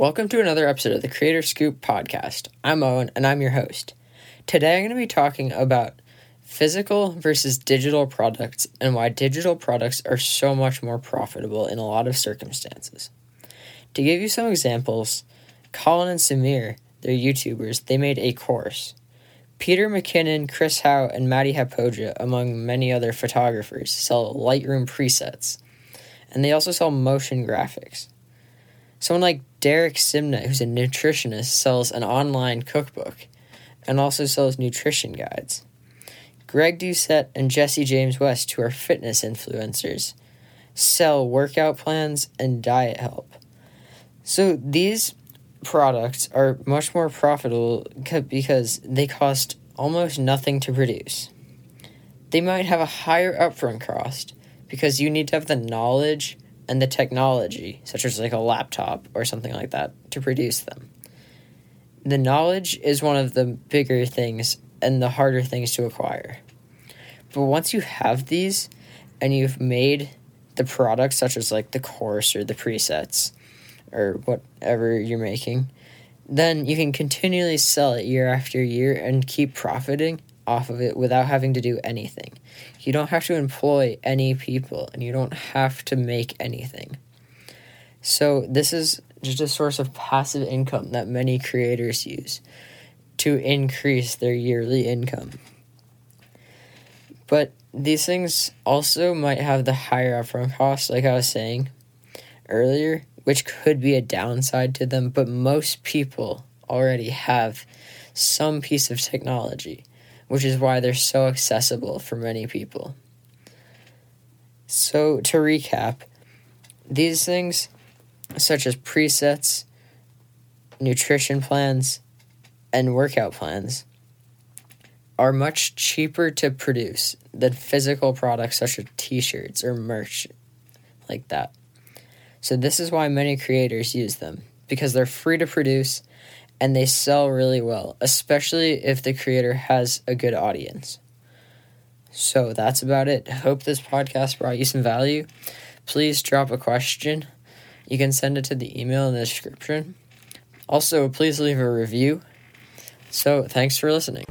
Welcome to another episode of the Creator Scoop podcast. I'm Owen and I'm your host. Today I'm going to be talking about physical versus digital products and why digital products are so much more profitable in a lot of circumstances. To give you some examples, Colin and Samir, they're YouTubers, they made a course. Peter McKinnon, Chris Hau, and Matti Haapoja, among many other photographers, sell Lightroom presets. And they also sell motion graphics. Someone like Derek Simnett, who's a nutritionist, sells an online cookbook and also sells nutrition guides. Greg Doucette and Jesse James West, who are fitness influencers, sell workout plans and diet help. So these products are much more profitable because they cost almost nothing to produce. They might have a higher upfront cost because you need to have the knowledge and the technology, such as like a laptop or something like that, to produce them. The knowledge is one of the bigger things and the harder things to acquire. But once you have these and you've made the products, such as like the course or the presets or whatever you're making, then you can continually sell it year after year and keep profiting off of it without having to do anything. You don't have to employ any people and you don't have to make anything. So, this is just a source of passive income that many creators use to increase their yearly income. But these things also might have the higher upfront cost, like I was saying earlier, which could be a downside to them, but most people already have some piece of technology which is why they're so accessible for many people. So, to recap, these things, such as presets, nutrition plans, and workout plans, are much cheaper to produce than physical products such as t shirts or merch like that. So, this is why many creators use them because they're free to produce and they sell really well, especially if the creator has a good audience. So that's about it. Hope this podcast brought you some value. Please drop a question. You can send it to the email in the description. Also, please leave a review. So, thanks for listening.